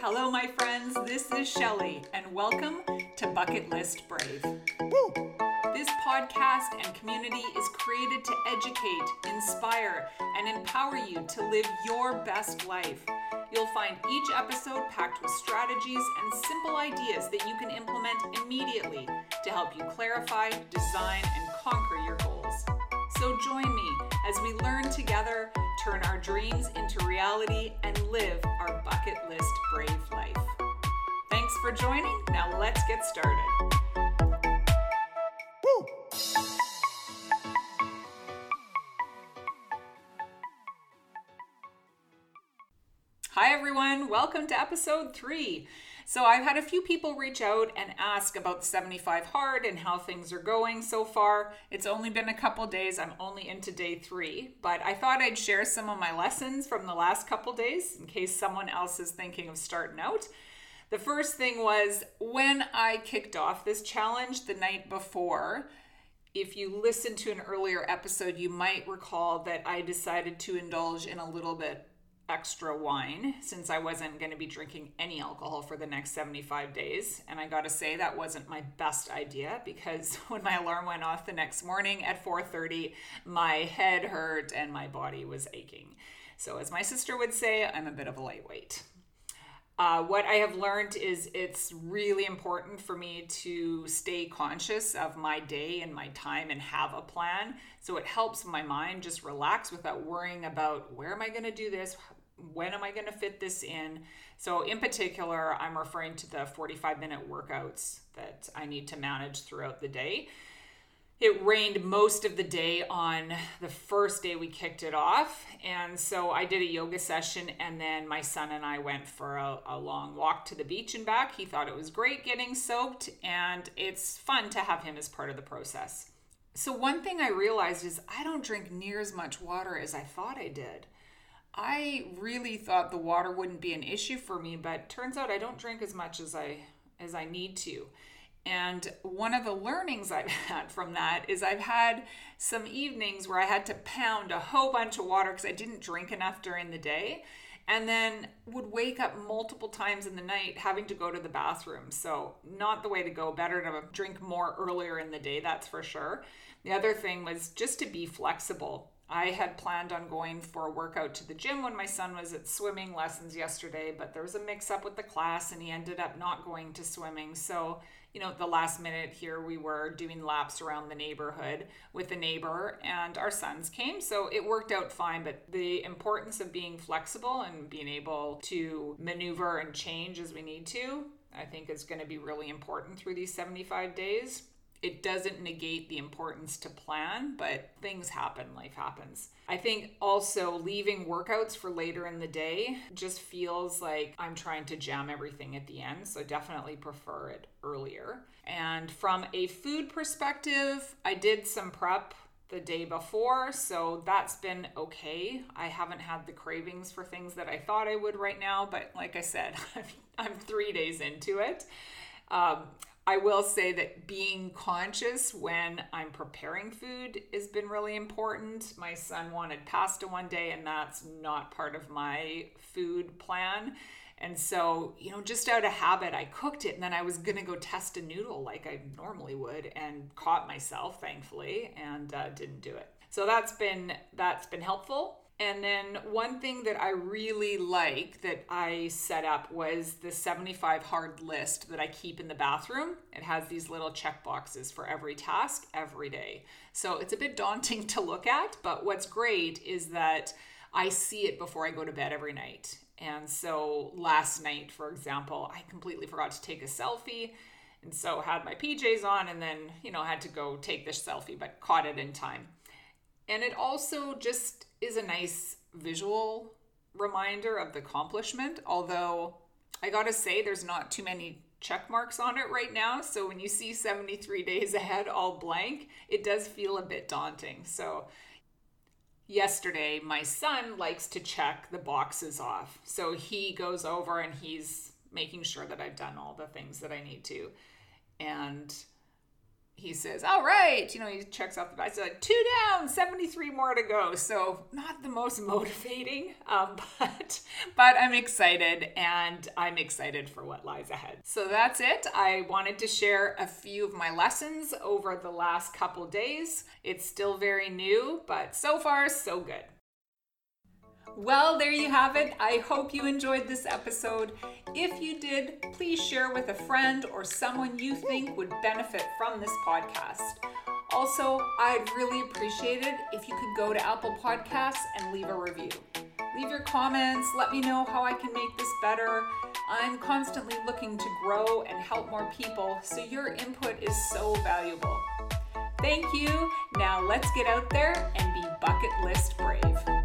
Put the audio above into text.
Hello, my friends. This is Shelly, and welcome to Bucket List Brave. This podcast and community is created to educate, inspire, and empower you to live your best life. You'll find each episode packed with strategies and simple ideas that you can implement immediately to help you clarify, design, and conquer your goals. So join me as we learn together, turn our dreams into reality, and live our bucket list brave life. Thanks for joining. Now let's get started. Hi, everyone. Welcome to episode three. So, I've had a few people reach out and ask about the 75 hard and how things are going so far. It's only been a couple days. I'm only into day three, but I thought I'd share some of my lessons from the last couple days in case someone else is thinking of starting out. The first thing was when I kicked off this challenge the night before. If you listened to an earlier episode, you might recall that I decided to indulge in a little bit extra wine since I wasn't going to be drinking any alcohol for the next 75 days. And I got to say that wasn't my best idea because when my alarm went off the next morning at 4:30, my head hurt and my body was aching. So as my sister would say, I'm a bit of a lightweight. Uh, what I have learned is it's really important for me to stay conscious of my day and my time and have a plan. So it helps my mind just relax without worrying about where am I going to do this? When am I going to fit this in? So, in particular, I'm referring to the 45 minute workouts that I need to manage throughout the day it rained most of the day on the first day we kicked it off. And so I did a yoga session, and then my son and I went for a, a, long walk to the beach and back. He thought it was great getting soaked, and it's fun to have him as part of the process. So, one thing I realized is I don't drink near as much water as I thought I did. I really thought the water wouldn't be an issue for me, but turns out I don't drink as much as I as I need to. And one of the learnings I've had from that is I've had some evenings where I had to pound a whole bunch of water because I didn't drink enough during the day and then would wake up multiple times in the night having to go to the bathroom. So, not the way to go. Better to drink more earlier in the day, that's for sure. The other thing was just to be flexible. I had planned on going for a workout to the gym when my son was at swimming lessons yesterday, but there was a mix up with the class and he ended up not going to swimming. So, you know, the last minute here we were doing laps around the neighborhood with a neighbor and our sons came. So it worked out fine. But the importance of being flexible and being able to maneuver and change as we need to, I think is going to be really important through these 75 days it doesn't negate the importance to plan, but things happen, life happens. I think also leaving workouts for later in the day just feels like I'm trying to jam everything at the end, so definitely prefer it earlier. And from a food perspective, I did some prep the day before, so that's been okay. I haven't had the cravings for things that I thought I would right now, but like I said, I'm three days into it. Um, I will say that being conscious when I'm preparing food has been really important. My son wanted pasta one day, and that's not part of my food plan. And so, you know, just out of habit, I cooked it and then I was going to go test a noodle like I normally would and caught myself thankfully and uh, didn't do it. So that's been that's been helpful. And then one thing that I really like that I set up was the 75 hard list that I keep in the bathroom. It has these little check boxes for every task every day. So it's a bit daunting to look at, but what's great is that I see it before I go to bed every night. And so last night, for example, I completely forgot to take a selfie. And so had my PJs on and then, you know, had to go take this selfie, but caught it in time. And it also just is a nice visual reminder of the accomplishment, although I gotta say, there's not too many check marks on it right now. So when you see 73 days ahead all blank, it does feel a bit daunting. So yesterday, my son likes to check the boxes off. So he goes over and he's making sure that I've done all the things that I need to. And he says, All right, you know, he checks off the box. Like, two down, 73 more to go. So, not the most motivating, um, but, but I'm excited and I'm excited for what lies ahead. So, that's it. I wanted to share a few of my lessons over the last couple days. It's still very new, but so far, so good. Well, there you have it. I hope you enjoyed this episode. If you did, please share with a friend or someone you think would benefit from this podcast. Also, I'd really appreciate it if you could go to Apple Podcasts and leave a review. Leave your comments, let me know how I can make this better. I'm constantly looking to grow and help more people, so your input is so valuable. Thank you. Now let's get out there and be bucket list brave.